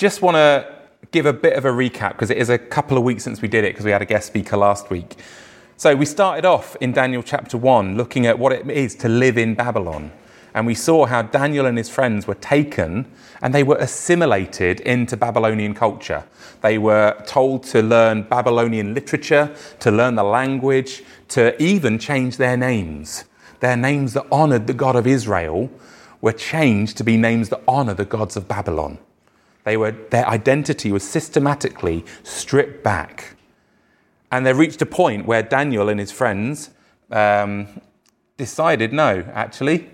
just want to give a bit of a recap because it is a couple of weeks since we did it because we had a guest speaker last week. So we started off in Daniel chapter 1 looking at what it is to live in Babylon. And we saw how Daniel and his friends were taken and they were assimilated into Babylonian culture. They were told to learn Babylonian literature, to learn the language, to even change their names. Their names that honored the God of Israel were changed to be names that honor the gods of Babylon. They were, their identity was systematically stripped back. And they reached a point where Daniel and his friends um, decided no, actually,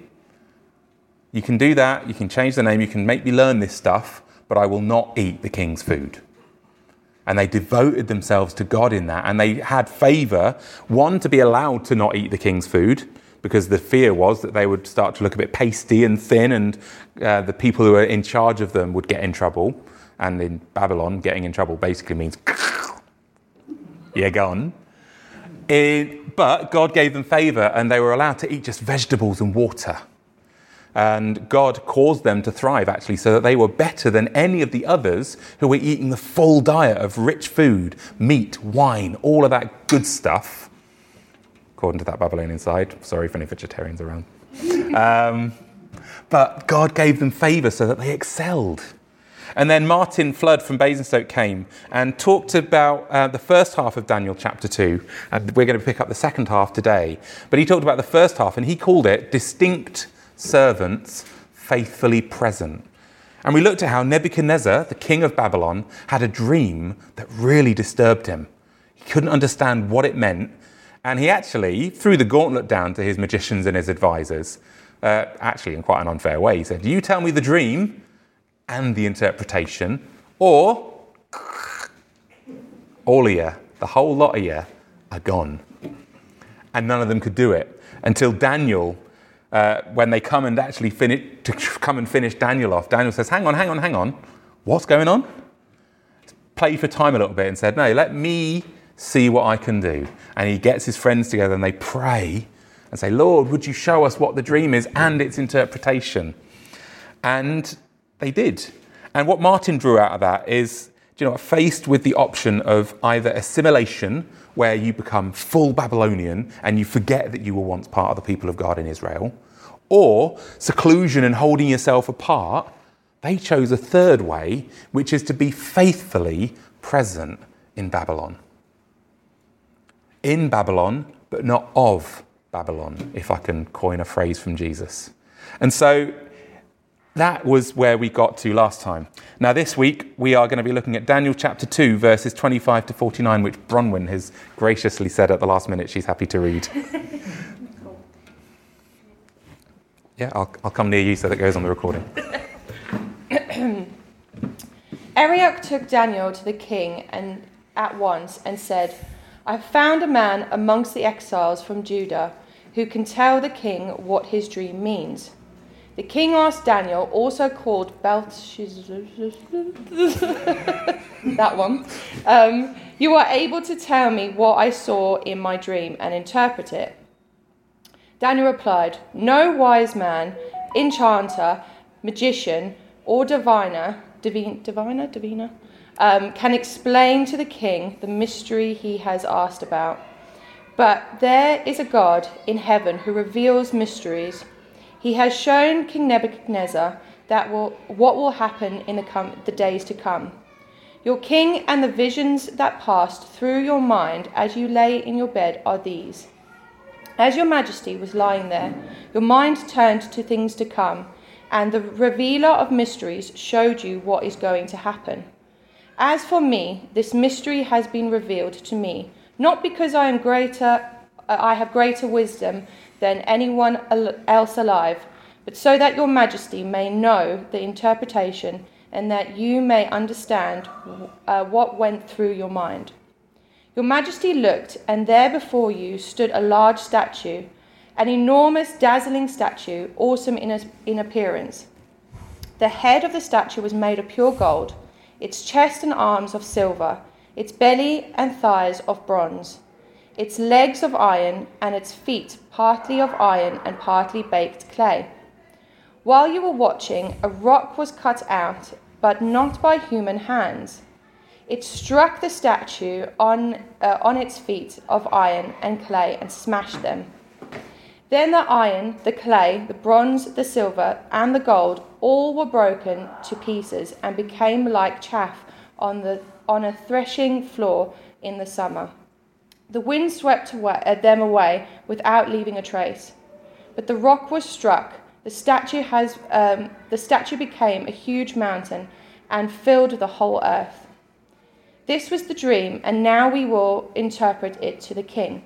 you can do that, you can change the name, you can make me learn this stuff, but I will not eat the king's food. And they devoted themselves to God in that. And they had favor, one, to be allowed to not eat the king's food, because the fear was that they would start to look a bit pasty and thin, and uh, the people who were in charge of them would get in trouble. And in Babylon, getting in trouble basically means you're gone. It, but God gave them favor, and they were allowed to eat just vegetables and water. And God caused them to thrive actually, so that they were better than any of the others who were eating the full diet of rich food, meat, wine, all of that good stuff, according to that Babylonian side. Sorry for any vegetarians around. Um, but God gave them favor so that they excelled. And then Martin Flood from Basingstoke came and talked about uh, the first half of Daniel chapter 2. And we're going to pick up the second half today. But he talked about the first half and he called it distinct servants faithfully present. And we looked at how Nebuchadnezzar, the king of Babylon, had a dream that really disturbed him. He couldn't understand what it meant. And he actually threw the gauntlet down to his magicians and his advisors, uh, actually in quite an unfair way. He said, You tell me the dream and the interpretation, or all of you, the whole lot of you, are gone. And none of them could do it until Daniel uh, when they come and actually finish, to come and finish Daniel off, Daniel says, Hang on, hang on, hang on. What's going on? Played for time a little bit and said, No, let me see what I can do. And he gets his friends together and they pray and say, Lord, would you show us what the dream is and its interpretation? And they did. And what Martin drew out of that is, you know, faced with the option of either assimilation, where you become full Babylonian and you forget that you were once part of the people of God in Israel, or seclusion and holding yourself apart, they chose a third way, which is to be faithfully present in Babylon. In Babylon, but not of Babylon, if I can coin a phrase from Jesus. And so that was where we got to last time. Now, this week, we are going to be looking at Daniel chapter 2, verses 25 to 49, which Bronwyn has graciously said at the last minute she's happy to read. Yeah, I'll, I'll come near you so that goes on the recording. Arioch took Daniel to the king and at once and said, I found a man amongst the exiles from Judah who can tell the king what his dream means. The king asked Daniel, also called Belteshazzar, that one, um, You are able to tell me what I saw in my dream and interpret it. Daniel replied, No wise man, enchanter, magician, or diviner, divine, diviner, diviner, um, can explain to the king the mystery he has asked about. But there is a God in heaven who reveals mysteries. He has shown King Nebuchadnezzar that will, what will happen in the, com- the days to come. Your king and the visions that passed through your mind as you lay in your bed are these. As your majesty was lying there, your mind turned to things to come, and the revealer of mysteries showed you what is going to happen. As for me, this mystery has been revealed to me, not because I am greater I have greater wisdom than anyone else alive, but so that your majesty may know the interpretation and that you may understand uh, what went through your mind. Your Majesty looked, and there before you stood a large statue, an enormous, dazzling statue, awesome in, a, in appearance. The head of the statue was made of pure gold, its chest and arms of silver, its belly and thighs of bronze, its legs of iron, and its feet partly of iron and partly baked clay. While you were watching, a rock was cut out but not by human hands. It struck the statue on, uh, on its feet of iron and clay and smashed them. Then the iron, the clay, the bronze, the silver, and the gold all were broken to pieces and became like chaff on, the, on a threshing floor in the summer. The wind swept away, uh, them away without leaving a trace. But the rock was struck. The statue, has, um, the statue became a huge mountain and filled the whole earth. This was the dream, and now we will interpret it to the king.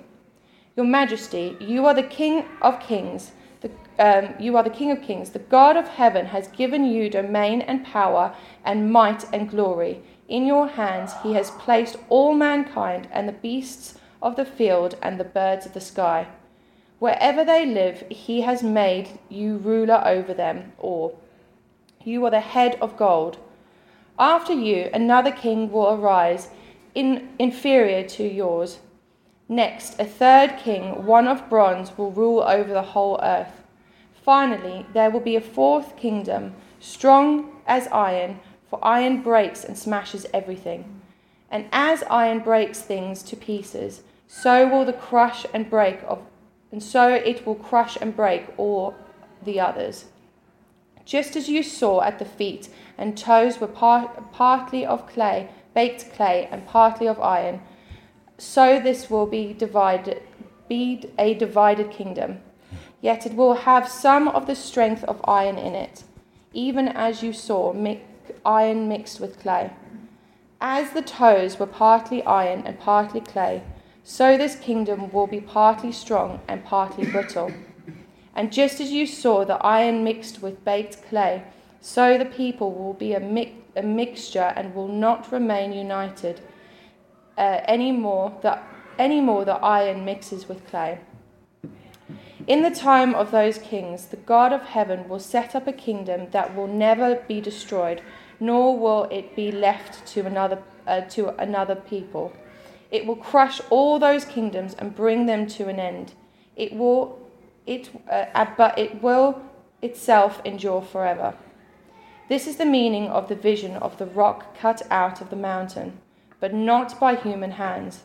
Your Majesty, you are the King of kings. The, um, you are the King of kings. The God of heaven has given you domain and power and might and glory. In your hands he has placed all mankind and the beasts of the field and the birds of the sky. Wherever they live, he has made you ruler over them all. You are the head of gold. After you, another king will arise, in, inferior to yours. Next, a third king, one of bronze, will rule over the whole earth. Finally, there will be a fourth kingdom, strong as iron, for iron breaks and smashes everything. And as iron breaks things to pieces, so will the crush and break of and so it will crush and break all the others. Just as you saw at the feet and toes were part, partly of clay, baked clay, and partly of iron, so this will be divided, be a divided kingdom. Yet it will have some of the strength of iron in it, even as you saw iron mixed with clay. As the toes were partly iron and partly clay, so this kingdom will be partly strong and partly brittle. And just as you saw the iron mixed with baked clay, so the people will be a, mi- a mixture and will not remain united uh, anymore. The, anymore the iron mixes with clay. In the time of those kings, the God of heaven will set up a kingdom that will never be destroyed, nor will it be left to another, uh, to another people. It will crush all those kingdoms and bring them to an end. It will, it, uh, uh, but it will itself endure forever. This is the meaning of the vision of the rock cut out of the mountain, but not by human hands.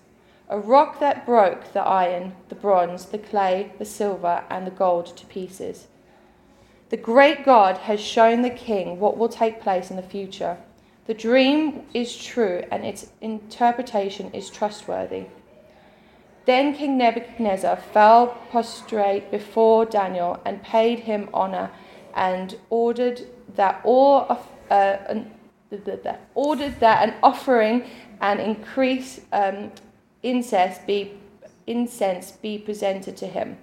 A rock that broke the iron, the bronze, the clay, the silver, and the gold to pieces. The great God has shown the king what will take place in the future. The dream is true and its interpretation is trustworthy. Then King Nebuchadnezzar fell prostrate before Daniel and paid him honor and ordered that all of, uh, ordered that an offering and increase um, incense be incense be presented to him.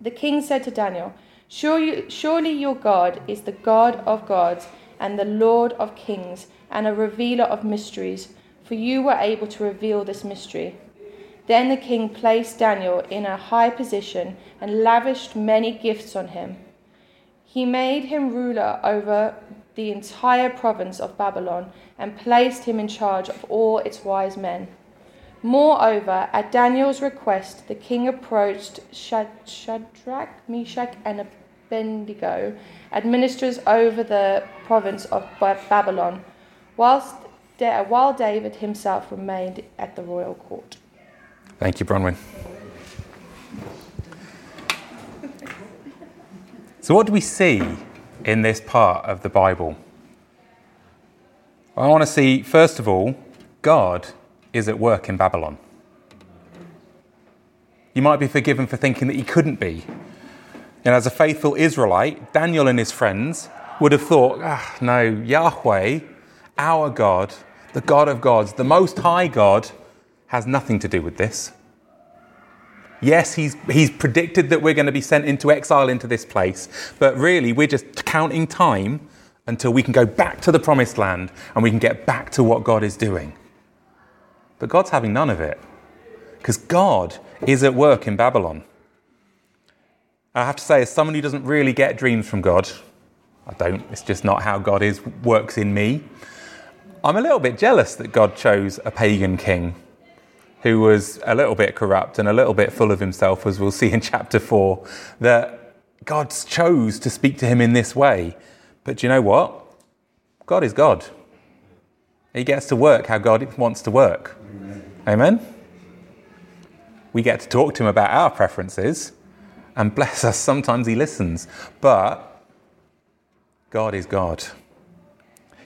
The king said to Daniel, surely, surely your God is the God of gods and the Lord of kings and a revealer of mysteries, for you were able to reveal this mystery. Then the king placed Daniel in a high position and lavished many gifts on him. He made him ruler over the entire province of Babylon and placed him in charge of all its wise men. Moreover, at Daniel's request, the king approached Shadrach, Meshach, and Abednego, administrators over the province of Babylon whilst while David himself remained at the royal court. Thank you, Bronwyn. So, what do we see in this part of the Bible? I want to see, first of all, God is at work in Babylon. You might be forgiven for thinking that he couldn't be. And as a faithful Israelite, Daniel and his friends would have thought, ah, no, Yahweh our God, the God of gods, the Most High God, has nothing to do with this. Yes, he's, he's predicted that we're going to be sent into exile into this place, but really we're just counting time until we can go back to the promised land and we can get back to what God is doing. But God's having none of it because God is at work in Babylon. I have to say, as someone who doesn't really get dreams from God, I don't, it's just not how God is, works in me. I'm a little bit jealous that God chose a pagan king who was a little bit corrupt and a little bit full of himself, as we'll see in chapter 4, that God chose to speak to him in this way. But do you know what? God is God. He gets to work how God wants to work. Amen? We get to talk to him about our preferences, and bless us, sometimes he listens. But God is God.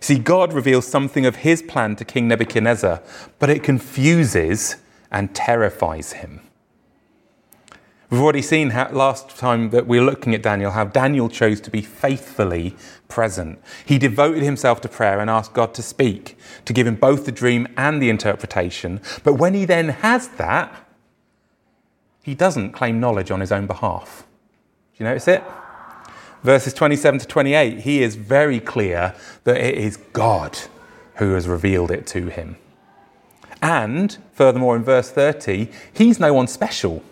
See, God reveals something of his plan to King Nebuchadnezzar, but it confuses and terrifies him. We've already seen how, last time that we were looking at Daniel how Daniel chose to be faithfully present. He devoted himself to prayer and asked God to speak, to give him both the dream and the interpretation. But when he then has that, he doesn't claim knowledge on his own behalf. Do you notice it? Verses 27 to 28, he is very clear that it is God who has revealed it to him. And furthermore, in verse 30, he's no one special.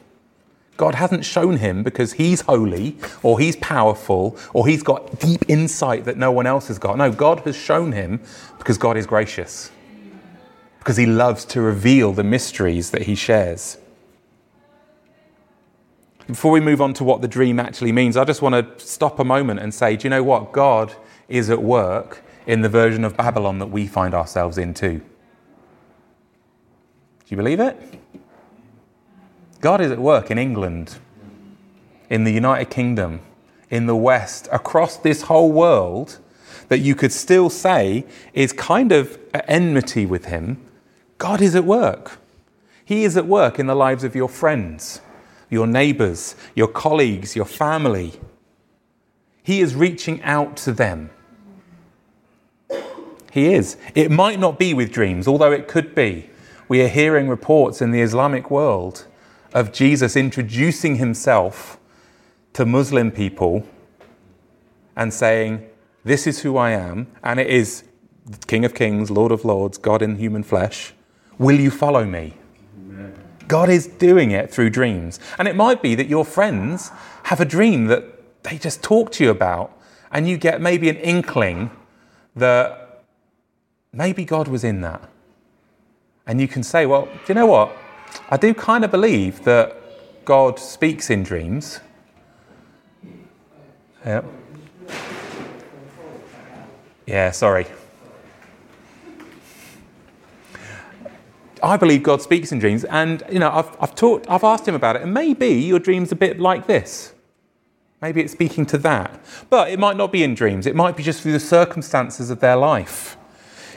God hasn't shown him because he's holy or he's powerful or he's got deep insight that no one else has got. No, God has shown him because God is gracious, because he loves to reveal the mysteries that he shares. Before we move on to what the dream actually means, I just want to stop a moment and say, do you know what? God is at work in the version of Babylon that we find ourselves in too. Do you believe it? God is at work in England, in the United Kingdom, in the West, across this whole world that you could still say is kind of at enmity with Him. God is at work. He is at work in the lives of your friends, your neighbors, your colleagues, your family. He is reaching out to them. He is. It might not be with dreams, although it could be. We are hearing reports in the Islamic world of Jesus introducing himself to Muslim people and saying, This is who I am, and it is King of Kings, Lord of Lords, God in human flesh. Will you follow me? God is doing it through dreams. And it might be that your friends have a dream that they just talk to you about, and you get maybe an inkling that maybe God was in that. And you can say, Well, do you know what? I do kind of believe that God speaks in dreams. Yeah. Yeah, sorry. I believe God speaks in dreams, and you know, I've, I've talked, I've asked him about it, and maybe your dream's a bit like this. Maybe it's speaking to that. But it might not be in dreams. It might be just through the circumstances of their life.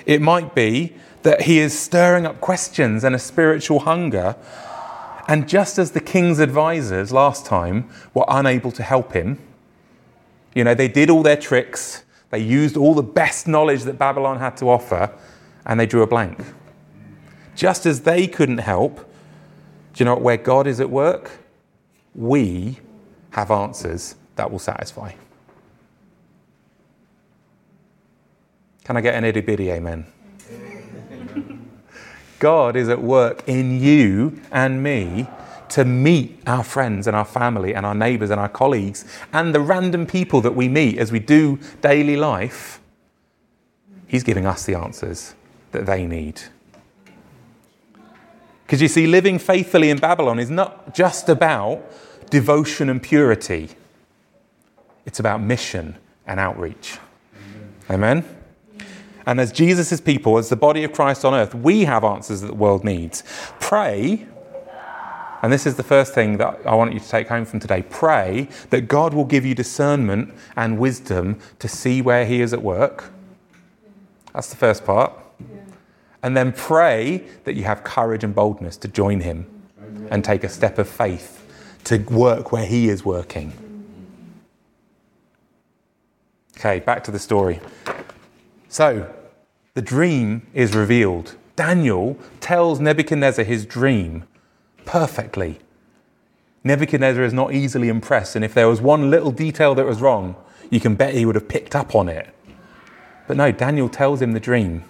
It might be that he is stirring up questions and a spiritual hunger. And just as the king's advisors last time were unable to help him, you know, they did all their tricks, they used all the best knowledge that Babylon had to offer, and they drew a blank. Just as they couldn't help, do you know where God is at work? We have answers that will satisfy. Can I get an itty bitty amen? God is at work in you and me to meet our friends and our family and our neighbours and our colleagues and the random people that we meet as we do daily life. He's giving us the answers that they need. Because you see, living faithfully in Babylon is not just about devotion and purity, it's about mission and outreach. Amen? Amen? And as Jesus' people, as the body of Christ on earth, we have answers that the world needs. Pray, and this is the first thing that I want you to take home from today pray that God will give you discernment and wisdom to see where He is at work. That's the first part. And then pray that you have courage and boldness to join Him and take a step of faith to work where He is working. Okay, back to the story. So, the dream is revealed. Daniel tells Nebuchadnezzar his dream perfectly. Nebuchadnezzar is not easily impressed, and if there was one little detail that was wrong, you can bet he would have picked up on it. But no, Daniel tells him the dream.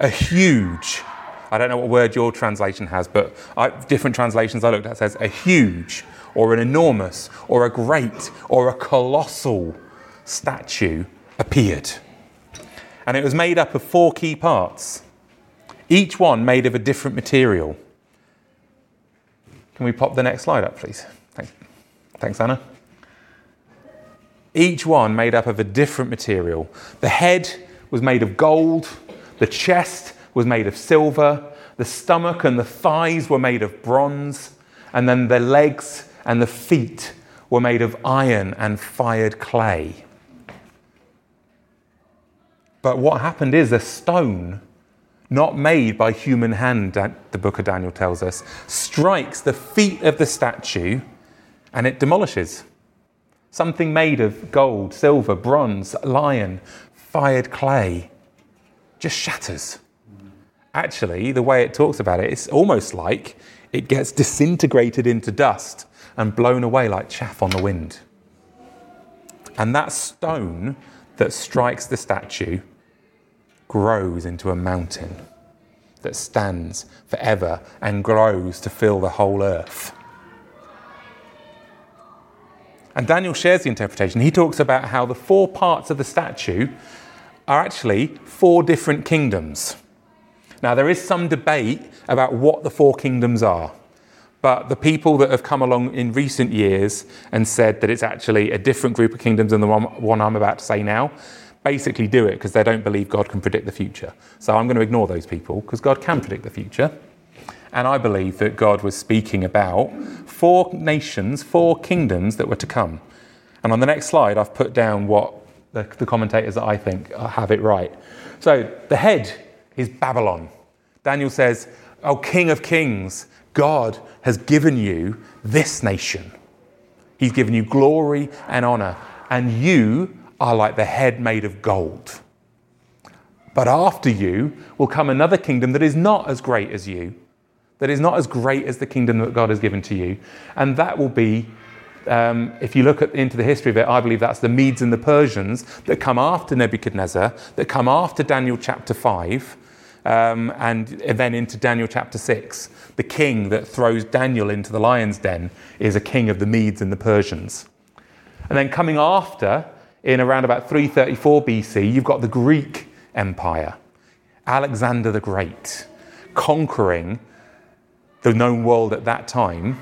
A huge, I don't know what word your translation has, but I, different translations I looked at says a huge, or an enormous, or a great, or a colossal statue appeared and it was made up of four key parts, each one made of a different material. Can we pop the next slide up, please? Thanks, Thanks Anna. Each one made up of a different material. The head was made of gold, the chest was made of silver, the stomach and the thighs were made of bronze, and then the legs and the feet were made of iron and fired clay. But what happened is a stone, not made by human hand, the book of Daniel tells us, strikes the feet of the statue and it demolishes. Something made of gold, silver, bronze, lion, fired clay just shatters. Actually, the way it talks about it, it's almost like it gets disintegrated into dust and blown away like chaff on the wind. And that stone that strikes the statue grows into a mountain that stands forever and grows to fill the whole earth. And Daniel shares the interpretation. He talks about how the four parts of the statue are actually four different kingdoms. Now, there is some debate about what the four kingdoms are, but the people that have come along in recent years and said that it's actually a different group of kingdoms than the one, one I'm about to say now basically do it because they don't believe God can predict the future. So I'm going to ignore those people because God can predict the future. And I believe that God was speaking about four nations, four kingdoms that were to come. And on the next slide, I've put down what the, the commentators that I think uh, have it right. So the head is Babylon. Daniel says, Oh, King of Kings, God has given you this nation. He's given you glory and honor, and you are like the head made of gold. But after you will come another kingdom that is not as great as you, that is not as great as the kingdom that God has given to you. And that will be, um, if you look at, into the history of it, I believe that's the Medes and the Persians that come after Nebuchadnezzar, that come after Daniel chapter 5, um, and then into Daniel chapter 6. The king that throws Daniel into the lion's den is a king of the Medes and the Persians. And then coming after, in around about 334 BC, you've got the Greek Empire, Alexander the Great, conquering the known world at that time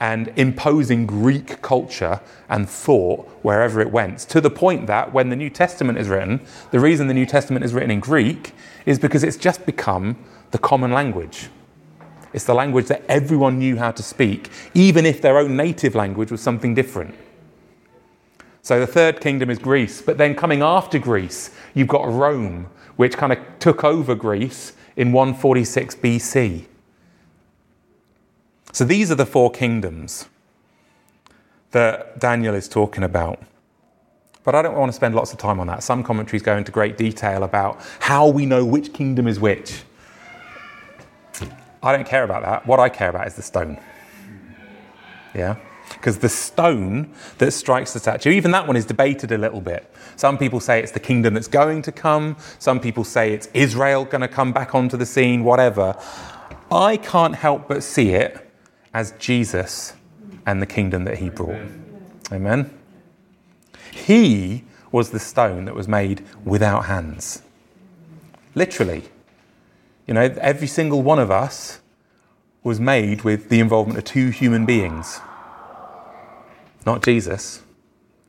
and imposing Greek culture and thought wherever it went, to the point that when the New Testament is written, the reason the New Testament is written in Greek is because it's just become the common language. It's the language that everyone knew how to speak, even if their own native language was something different. So the third kingdom is Greece, but then coming after Greece, you've got Rome, which kind of took over Greece in 146 BC. So these are the four kingdoms that Daniel is talking about. But I don't want to spend lots of time on that. Some commentaries go into great detail about how we know which kingdom is which. I don't care about that. What I care about is the stone. Yeah? Because the stone that strikes the statue, even that one is debated a little bit. Some people say it's the kingdom that's going to come. Some people say it's Israel going to come back onto the scene, whatever. I can't help but see it as Jesus and the kingdom that he brought. Amen. He was the stone that was made without hands. Literally. You know, every single one of us was made with the involvement of two human beings, not Jesus.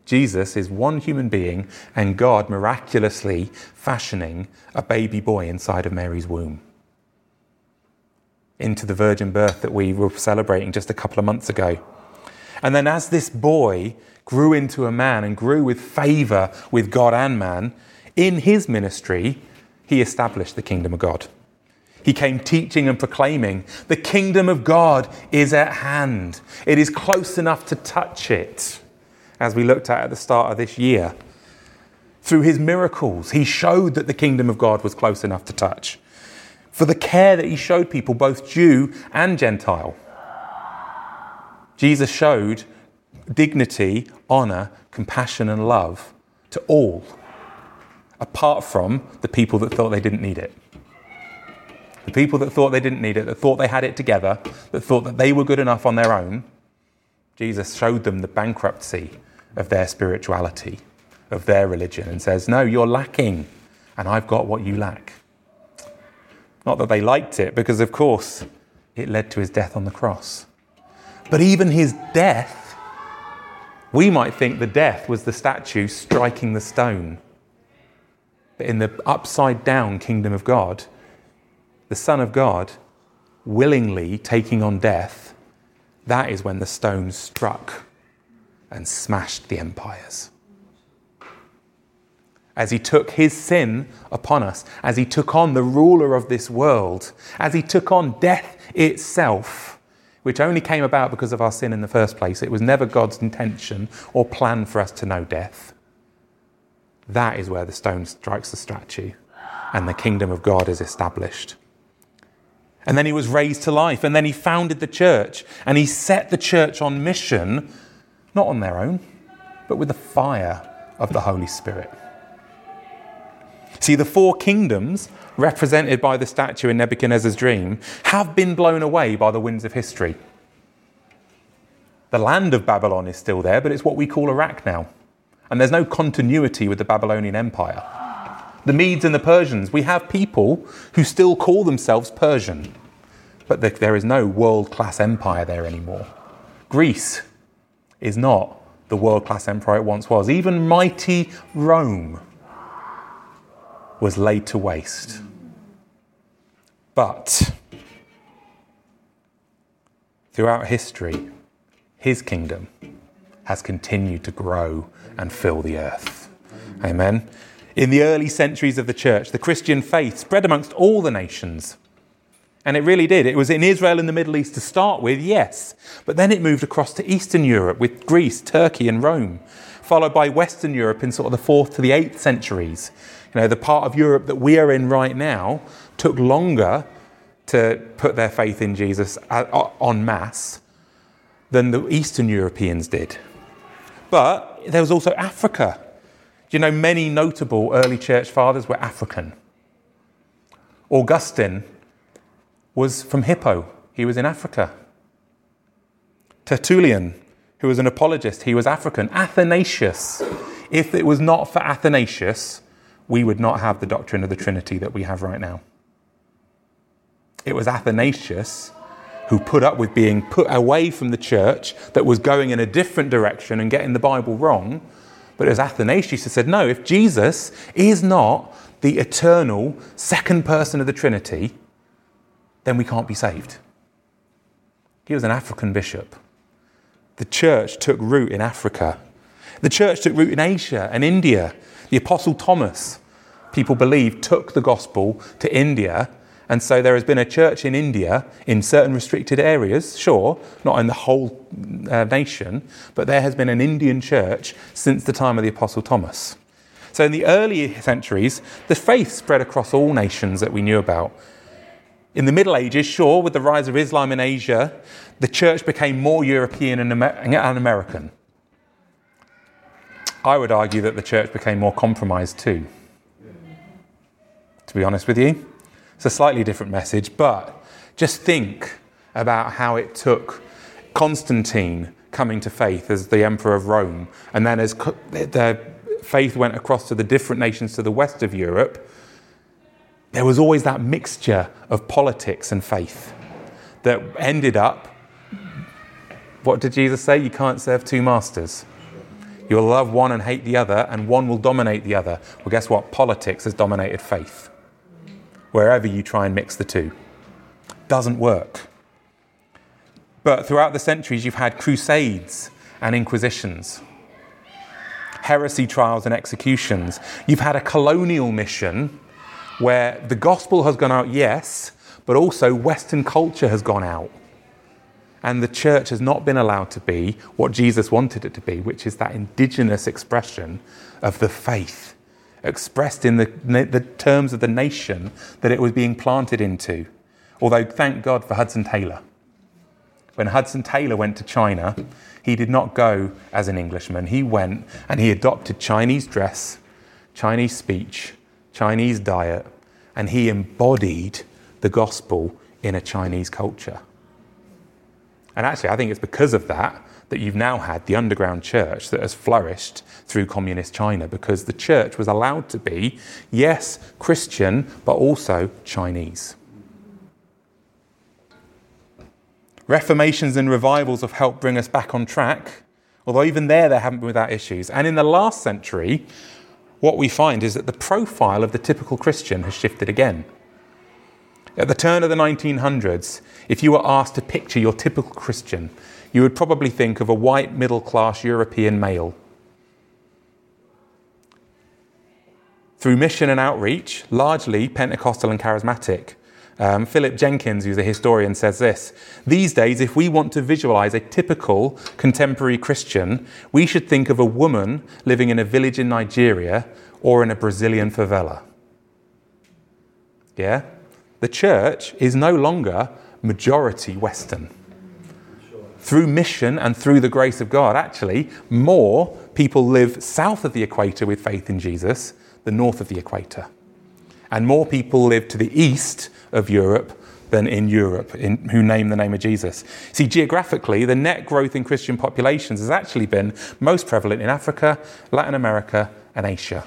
Jesus is one human being and God miraculously fashioning a baby boy inside of Mary's womb into the virgin birth that we were celebrating just a couple of months ago. And then, as this boy grew into a man and grew with favor with God and man, in his ministry, he established the kingdom of God. He came teaching and proclaiming, The kingdom of God is at hand. It is close enough to touch it, as we looked at at the start of this year. Through his miracles, he showed that the kingdom of God was close enough to touch for the care that he showed people, both Jew and Gentile. Jesus showed dignity, honor, compassion, and love to all, apart from the people that thought they didn't need it. The people that thought they didn't need it, that thought they had it together, that thought that they were good enough on their own, Jesus showed them the bankruptcy of their spirituality, of their religion, and says, No, you're lacking, and I've got what you lack. Not that they liked it, because of course it led to his death on the cross. But even his death, we might think the death was the statue striking the stone. But in the upside down kingdom of God, the Son of God willingly taking on death, that is when the stone struck and smashed the empires. As he took his sin upon us, as he took on the ruler of this world, as he took on death itself, which only came about because of our sin in the first place. It was never God's intention or plan for us to know death. That is where the stone strikes the statue and the kingdom of God is established. And then he was raised to life, and then he founded the church, and he set the church on mission, not on their own, but with the fire of the Holy Spirit. See, the four kingdoms represented by the statue in Nebuchadnezzar's dream have been blown away by the winds of history. The land of Babylon is still there, but it's what we call Iraq now. And there's no continuity with the Babylonian Empire. The Medes and the Persians, we have people who still call themselves Persian, but there is no world class empire there anymore. Greece is not the world class empire it once was. Even mighty Rome was laid to waste. But throughout history, his kingdom has continued to grow and fill the earth. Amen. In the early centuries of the church, the Christian faith spread amongst all the nations. And it really did. It was in Israel and the Middle East to start with, yes. But then it moved across to Eastern Europe with Greece, Turkey, and Rome, followed by Western Europe in sort of the fourth to the eighth centuries. You know, the part of Europe that we are in right now took longer to put their faith in Jesus en masse than the Eastern Europeans did. But there was also Africa. Do you know many notable early church fathers were African? Augustine was from Hippo, he was in Africa. Tertullian, who was an apologist, he was African. Athanasius, if it was not for Athanasius, we would not have the doctrine of the Trinity that we have right now. It was Athanasius who put up with being put away from the church that was going in a different direction and getting the Bible wrong. But as Athanasius said, no, if Jesus is not the eternal second person of the Trinity, then we can't be saved. He was an African bishop. The church took root in Africa. The church took root in Asia and India. The Apostle Thomas, people believe, took the gospel to India and so there has been a church in India in certain restricted areas, sure, not in the whole uh, nation, but there has been an Indian church since the time of the Apostle Thomas. So in the early centuries, the faith spread across all nations that we knew about. In the Middle Ages, sure, with the rise of Islam in Asia, the church became more European and, Amer- and American. I would argue that the church became more compromised too, to be honest with you. It's a slightly different message, but just think about how it took Constantine coming to faith as the emperor of Rome, and then as the faith went across to the different nations to the west of Europe, there was always that mixture of politics and faith that ended up. What did Jesus say? You can't serve two masters. You'll love one and hate the other, and one will dominate the other. Well, guess what? Politics has dominated faith wherever you try and mix the two. Doesn't work. But throughout the centuries, you've had crusades and inquisitions, heresy trials and executions. You've had a colonial mission where the gospel has gone out, yes, but also Western culture has gone out. And the church has not been allowed to be what Jesus wanted it to be, which is that indigenous expression of the faith expressed in the, the terms of the nation that it was being planted into. Although, thank God for Hudson Taylor. When Hudson Taylor went to China, he did not go as an Englishman. He went and he adopted Chinese dress, Chinese speech, Chinese diet, and he embodied the gospel in a Chinese culture. And actually, I think it's because of that that you've now had the underground church that has flourished through communist China because the church was allowed to be, yes, Christian, but also Chinese. Reformations and revivals have helped bring us back on track, although even there they haven't been without issues. And in the last century, what we find is that the profile of the typical Christian has shifted again. At the turn of the 1900s, if you were asked to picture your typical Christian, you would probably think of a white middle class European male. Through mission and outreach, largely Pentecostal and charismatic, um, Philip Jenkins, who's a historian, says this These days, if we want to visualize a typical contemporary Christian, we should think of a woman living in a village in Nigeria or in a Brazilian favela. Yeah? The church is no longer majority Western. Through mission and through the grace of God, actually, more people live south of the equator with faith in Jesus than north of the equator. And more people live to the east of Europe than in Europe in, who name the name of Jesus. See, geographically, the net growth in Christian populations has actually been most prevalent in Africa, Latin America, and Asia.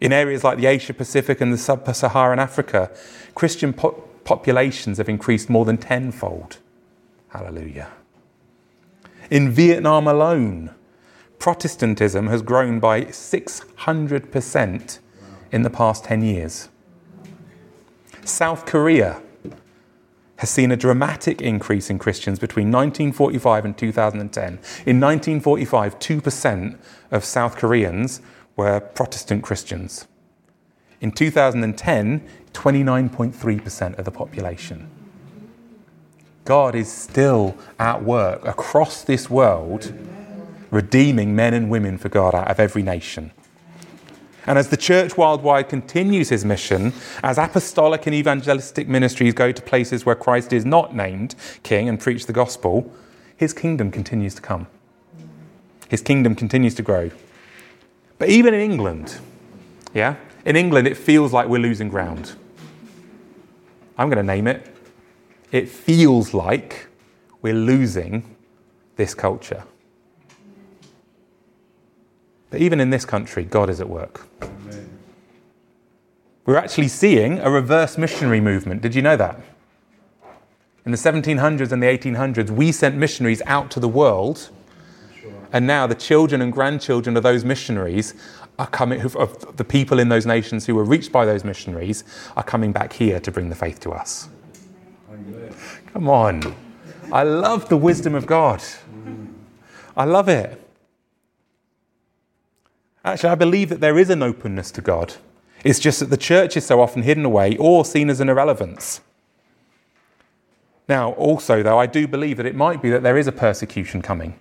In areas like the Asia Pacific and the sub Saharan Africa, Christian po- populations have increased more than tenfold. Hallelujah. In Vietnam alone, Protestantism has grown by 600% in the past 10 years. South Korea has seen a dramatic increase in Christians between 1945 and 2010. In 1945, 2% of South Koreans were Protestant Christians. In 2010, 29.3% of the population. God is still at work across this world, redeeming men and women for God out of every nation. And as the church worldwide continues his mission, as apostolic and evangelistic ministries go to places where Christ is not named king and preach the gospel, his kingdom continues to come. His kingdom continues to grow. But even in England, yeah, in England, it feels like we're losing ground. I'm going to name it. It feels like we're losing this culture. But even in this country, God is at work. Amen. We're actually seeing a reverse missionary movement. Did you know that? In the 1700s and the 1800s, we sent missionaries out to the world and now the children and grandchildren of those missionaries are coming, of the people in those nations who were reached by those missionaries, are coming back here to bring the faith to us. Come on. I love the wisdom of God. I love it. Actually, I believe that there is an openness to God. It's just that the church is so often hidden away or seen as an irrelevance. Now, also, though, I do believe that it might be that there is a persecution coming.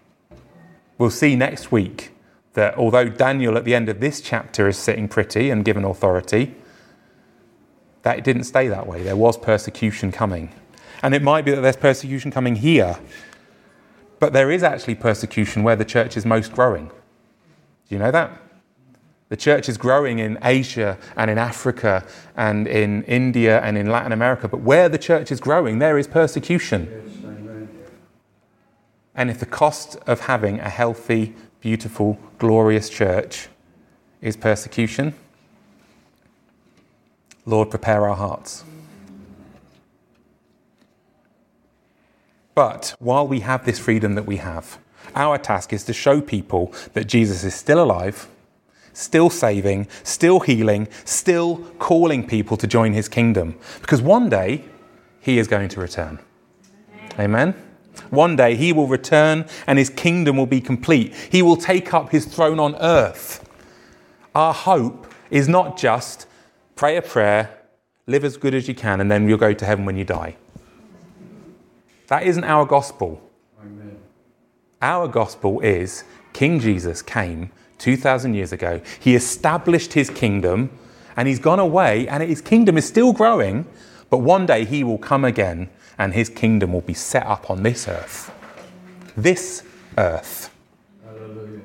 We'll see next week that although Daniel at the end of this chapter is sitting pretty and given authority, that it didn't stay that way. There was persecution coming. And it might be that there's persecution coming here, but there is actually persecution where the church is most growing. Do you know that? The church is growing in Asia and in Africa and in India and in Latin America, but where the church is growing, there is persecution. And if the cost of having a healthy, beautiful, glorious church is persecution, Lord, prepare our hearts. But while we have this freedom that we have, our task is to show people that Jesus is still alive, still saving, still healing, still calling people to join his kingdom. Because one day he is going to return. Amen. One day he will return and his kingdom will be complete. He will take up his throne on earth. Our hope is not just pray a prayer, live as good as you can, and then you'll go to heaven when you die. That isn't our gospel. Amen. Our gospel is King Jesus came 2,000 years ago. He established his kingdom and he's gone away, and his kingdom is still growing, but one day he will come again and his kingdom will be set up on this earth. This earth. Hallelujah.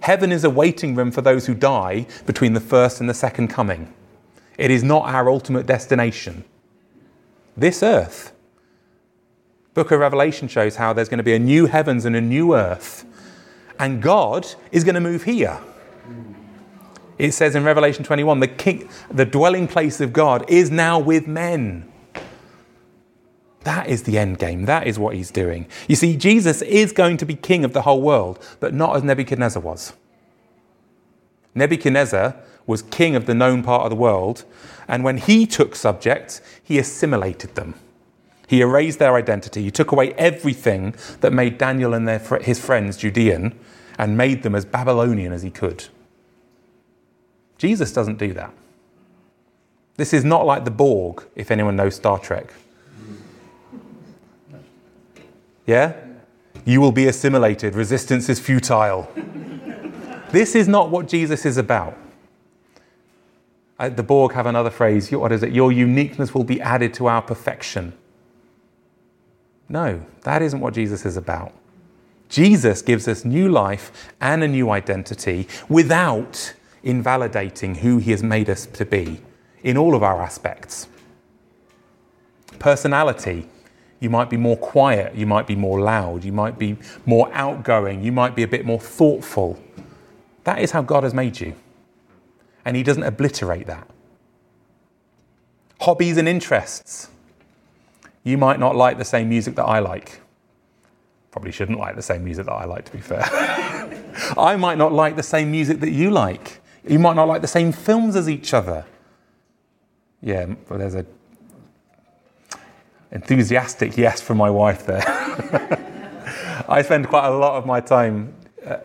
Heaven is a waiting room for those who die between the first and the second coming. It is not our ultimate destination. This earth. Book of Revelation shows how there's going to be a new heavens and a new earth. And God is going to move here. It says in Revelation 21 the, king, the dwelling place of God is now with men. That is the end game. That is what he's doing. You see, Jesus is going to be king of the whole world, but not as Nebuchadnezzar was. Nebuchadnezzar was king of the known part of the world, and when he took subjects, he assimilated them. He erased their identity. He took away everything that made Daniel and their, his friends Judean and made them as Babylonian as he could. Jesus doesn't do that. This is not like the Borg, if anyone knows Star Trek. Yeah? You will be assimilated. Resistance is futile. this is not what Jesus is about. Uh, the Borg have another phrase. What is it? Your uniqueness will be added to our perfection. No, that isn't what Jesus is about. Jesus gives us new life and a new identity without invalidating who he has made us to be in all of our aspects. Personality, you might be more quiet, you might be more loud, you might be more outgoing, you might be a bit more thoughtful. That is how God has made you. And he doesn't obliterate that. Hobbies and interests. You might not like the same music that I like. Probably shouldn't like the same music that I like, to be fair. I might not like the same music that you like. You might not like the same films as each other. Yeah, there's a enthusiastic yes from my wife there. I spend quite a lot of my time uh,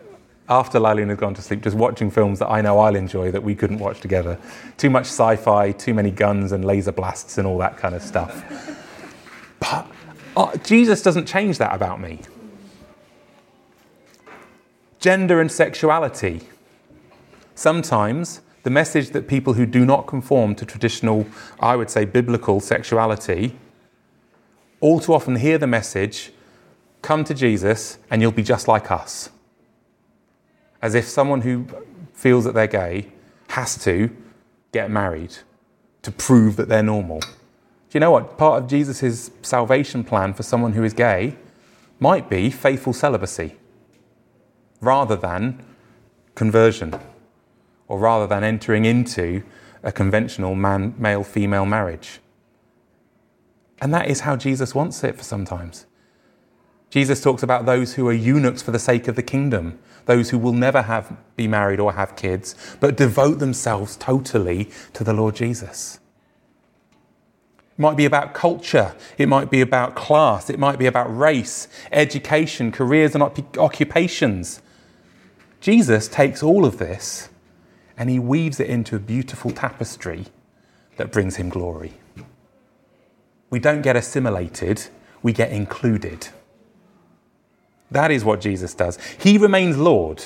after Laline has gone to sleep just watching films that I know I'll enjoy that we couldn't watch together. Too much sci fi, too many guns and laser blasts and all that kind of stuff. Oh, Jesus doesn't change that about me. Gender and sexuality. Sometimes the message that people who do not conform to traditional, I would say, biblical sexuality, all too often hear the message come to Jesus and you'll be just like us. As if someone who feels that they're gay has to get married to prove that they're normal. Do you know what? Part of Jesus' salvation plan for someone who is gay might be faithful celibacy rather than conversion or rather than entering into a conventional man, male female marriage. And that is how Jesus wants it for sometimes. Jesus talks about those who are eunuchs for the sake of the kingdom, those who will never have be married or have kids, but devote themselves totally to the Lord Jesus. It might be about culture. It might be about class. It might be about race, education, careers, and occupations. Jesus takes all of this and he weaves it into a beautiful tapestry that brings him glory. We don't get assimilated, we get included. That is what Jesus does. He remains Lord.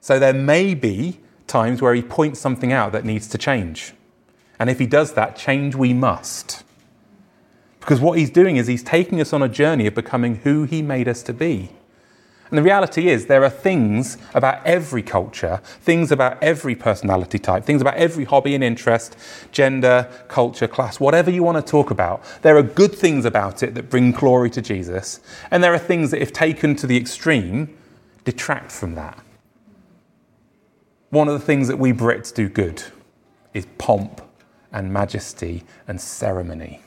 So there may be times where he points something out that needs to change. And if he does that, change we must. Because what he's doing is he's taking us on a journey of becoming who he made us to be. And the reality is, there are things about every culture, things about every personality type, things about every hobby and interest, gender, culture, class, whatever you want to talk about. There are good things about it that bring glory to Jesus. And there are things that, if taken to the extreme, detract from that. One of the things that we Brits do good is pomp and majesty and ceremony.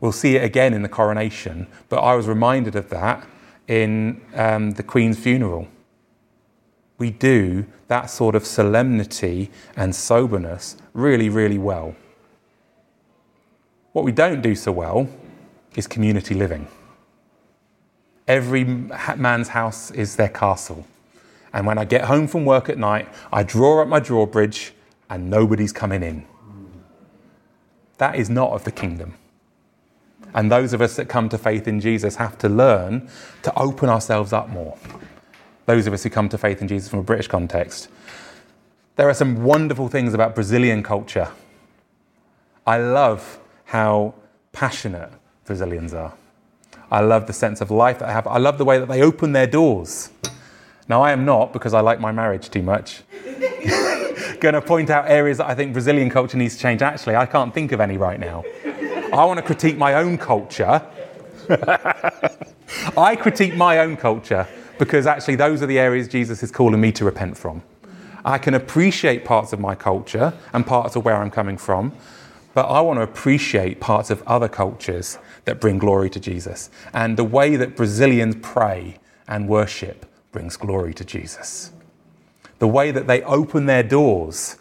We'll see it again in the coronation, but I was reminded of that in um, the Queen's funeral. We do that sort of solemnity and soberness really, really well. What we don't do so well is community living. Every man's house is their castle. And when I get home from work at night, I draw up my drawbridge and nobody's coming in. That is not of the kingdom. And those of us that come to faith in Jesus have to learn to open ourselves up more. Those of us who come to faith in Jesus from a British context. There are some wonderful things about Brazilian culture. I love how passionate Brazilians are. I love the sense of life that I have. I love the way that they open their doors. Now, I am not, because I like my marriage too much, going to point out areas that I think Brazilian culture needs to change. Actually, I can't think of any right now. I want to critique my own culture. I critique my own culture because actually those are the areas Jesus is calling me to repent from. I can appreciate parts of my culture and parts of where I'm coming from, but I want to appreciate parts of other cultures that bring glory to Jesus. And the way that Brazilians pray and worship brings glory to Jesus. The way that they open their doors,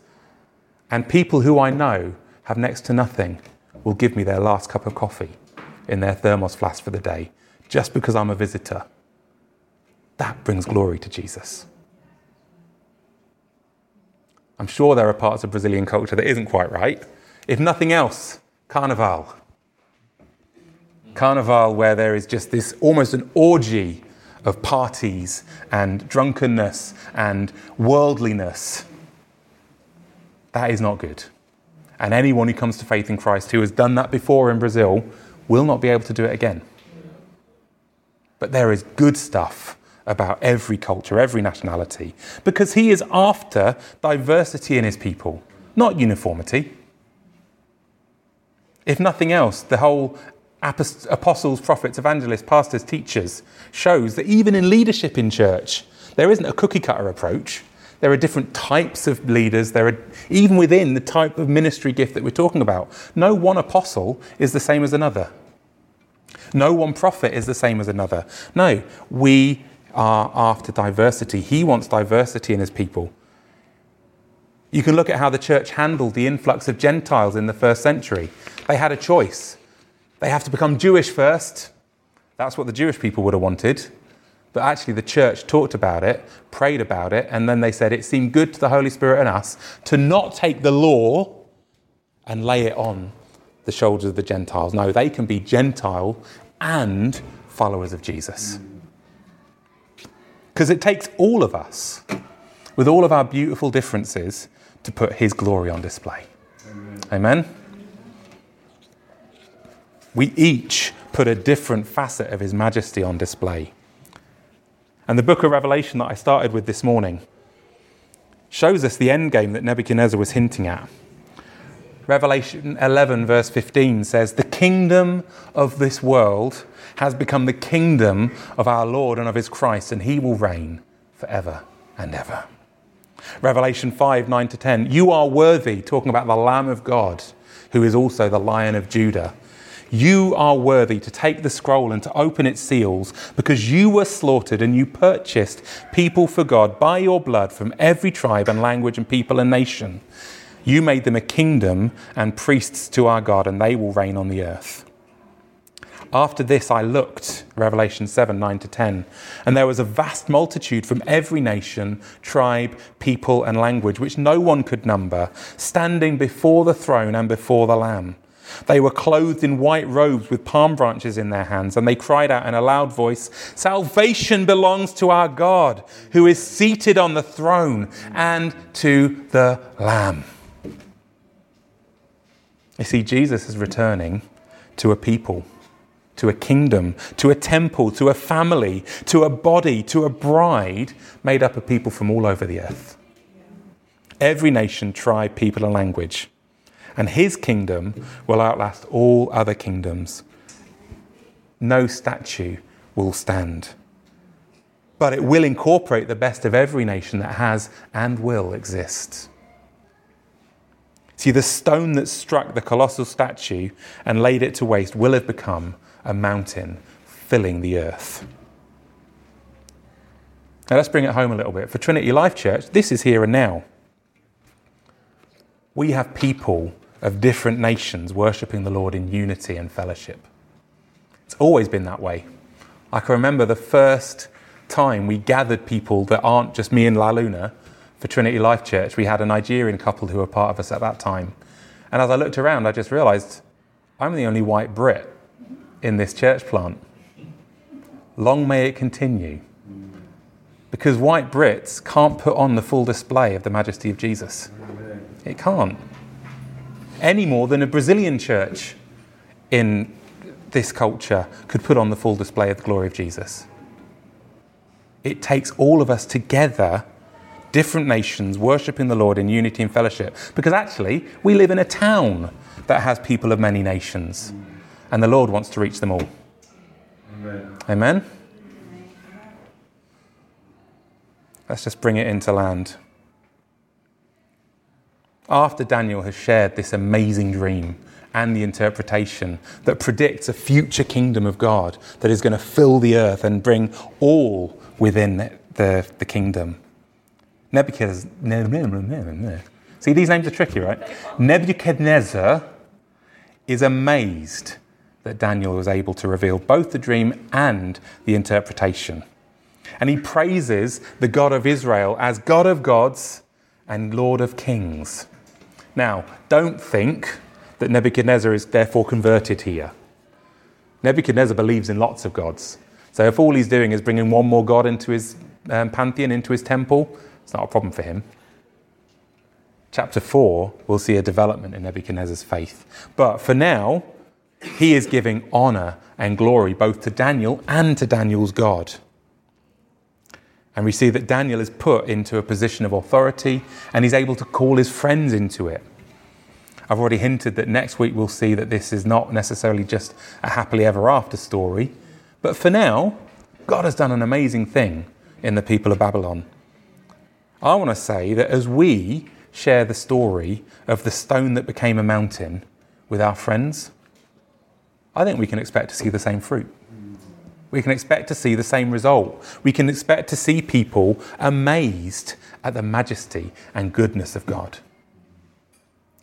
and people who I know have next to nothing will give me their last cup of coffee in their thermos flask for the day just because I'm a visitor. That brings glory to Jesus. I'm sure there are parts of Brazilian culture that isn't quite right. If nothing else, Carnival. Carnival, where there is just this almost an orgy of parties and drunkenness and worldliness. That is not good. And anyone who comes to faith in Christ who has done that before in Brazil will not be able to do it again. But there is good stuff about every culture, every nationality, because he is after diversity in his people, not uniformity. If nothing else, the whole apostles, prophets, evangelists, pastors, teachers shows that even in leadership in church, there isn't a cookie cutter approach. There are different types of leaders. There are, even within the type of ministry gift that we're talking about, no one apostle is the same as another. No one prophet is the same as another. No, we are after diversity. He wants diversity in his people. You can look at how the church handled the influx of Gentiles in the first century. They had a choice. They have to become Jewish first. That's what the Jewish people would have wanted. But actually, the church talked about it, prayed about it, and then they said it seemed good to the Holy Spirit and us to not take the law and lay it on the shoulders of the Gentiles. No, they can be Gentile and followers of Jesus. Because it takes all of us, with all of our beautiful differences, to put His glory on display. Amen. Amen? We each put a different facet of His majesty on display. And the book of Revelation that I started with this morning shows us the end game that Nebuchadnezzar was hinting at. Revelation 11, verse 15 says, The kingdom of this world has become the kingdom of our Lord and of his Christ, and he will reign forever and ever. Revelation 5, 9 to 10, You are worthy, talking about the Lamb of God, who is also the Lion of Judah. You are worthy to take the scroll and to open its seals, because you were slaughtered and you purchased people for God by your blood from every tribe and language and people and nation. You made them a kingdom and priests to our God, and they will reign on the earth. After this, I looked, Revelation 7 9 to 10, and there was a vast multitude from every nation, tribe, people, and language, which no one could number, standing before the throne and before the Lamb. They were clothed in white robes with palm branches in their hands, and they cried out in a loud voice Salvation belongs to our God, who is seated on the throne, and to the Lamb. You see, Jesus is returning to a people, to a kingdom, to a temple, to a family, to a body, to a bride made up of people from all over the earth. Every nation, tribe, people, and language. And his kingdom will outlast all other kingdoms. No statue will stand. But it will incorporate the best of every nation that has and will exist. See, the stone that struck the colossal statue and laid it to waste will have become a mountain filling the earth. Now, let's bring it home a little bit. For Trinity Life Church, this is here and now. We have people of different nations worshipping the Lord in unity and fellowship. It's always been that way. I can remember the first time we gathered people that aren't just me and La Luna for Trinity Life Church, we had a Nigerian couple who were part of us at that time. And as I looked around, I just realized I'm the only white Brit in this church plant. Long may it continue. Because white Brits can't put on the full display of the majesty of Jesus. It can't. Any more than a Brazilian church in this culture could put on the full display of the glory of Jesus. It takes all of us together different nations worshipping the Lord in unity and fellowship. Because actually, we live in a town that has people of many nations, and the Lord wants to reach them all. Amen. Amen? Let's just bring it into land. After Daniel has shared this amazing dream and the interpretation that predicts a future kingdom of God that is going to fill the earth and bring all within the, the kingdom, Nebuchadnezzar. See, these names are tricky, right? Nebuchadnezzar is amazed that Daniel was able to reveal both the dream and the interpretation. And he praises the God of Israel as God of gods and Lord of kings. Now, don't think that Nebuchadnezzar is therefore converted here. Nebuchadnezzar believes in lots of gods. So if all he's doing is bringing one more god into his um, pantheon, into his temple, it's not a problem for him. Chapter 4, we'll see a development in Nebuchadnezzar's faith. But for now, he is giving honor and glory both to Daniel and to Daniel's God. And we see that Daniel is put into a position of authority and he's able to call his friends into it. I've already hinted that next week we'll see that this is not necessarily just a happily ever after story. But for now, God has done an amazing thing in the people of Babylon. I want to say that as we share the story of the stone that became a mountain with our friends, I think we can expect to see the same fruit. We can expect to see the same result. We can expect to see people amazed at the majesty and goodness of God.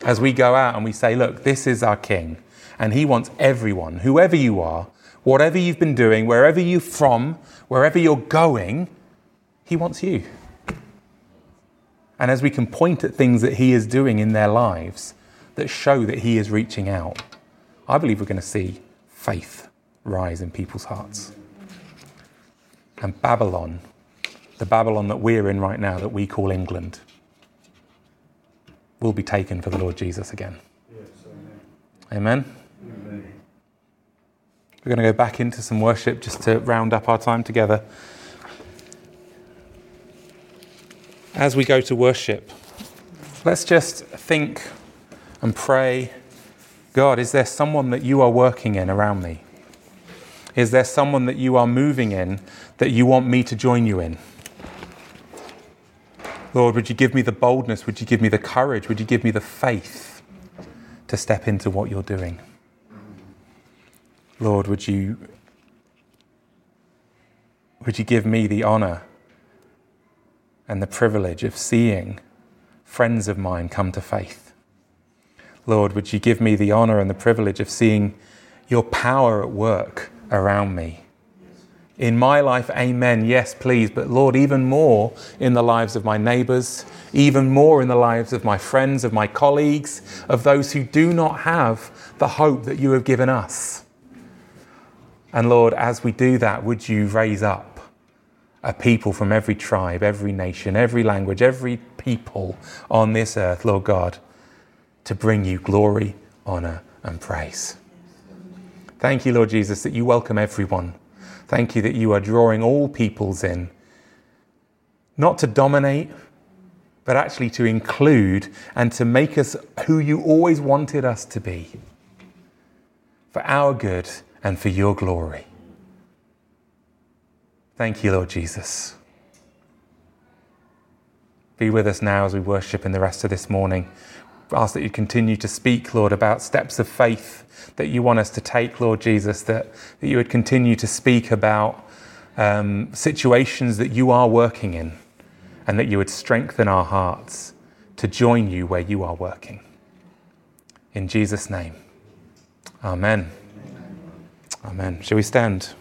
As we go out and we say, Look, this is our King, and He wants everyone, whoever you are, whatever you've been doing, wherever you're from, wherever you're going, He wants you. And as we can point at things that He is doing in their lives that show that He is reaching out, I believe we're going to see faith rise in people's hearts. And Babylon, the Babylon that we're in right now, that we call England, will be taken for the Lord Jesus again. Yes, amen. amen. We're going to go back into some worship just to round up our time together. As we go to worship, let's just think and pray God, is there someone that you are working in around me? Is there someone that you are moving in that you want me to join you in? Lord, would you give me the boldness? Would you give me the courage? Would you give me the faith to step into what you're doing? Lord, would you, would you give me the honor and the privilege of seeing friends of mine come to faith? Lord, would you give me the honor and the privilege of seeing your power at work around me? In my life, amen, yes, please, but Lord, even more in the lives of my neighbors, even more in the lives of my friends, of my colleagues, of those who do not have the hope that you have given us. And Lord, as we do that, would you raise up a people from every tribe, every nation, every language, every people on this earth, Lord God, to bring you glory, honor, and praise. Thank you, Lord Jesus, that you welcome everyone Thank you that you are drawing all peoples in, not to dominate, but actually to include and to make us who you always wanted us to be for our good and for your glory. Thank you, Lord Jesus. Be with us now as we worship in the rest of this morning. Ask that you continue to speak, Lord, about steps of faith that you want us to take, Lord Jesus, that, that you would continue to speak about um, situations that you are working in, and that you would strengthen our hearts to join you where you are working. In Jesus' name, Amen. Amen. Shall we stand?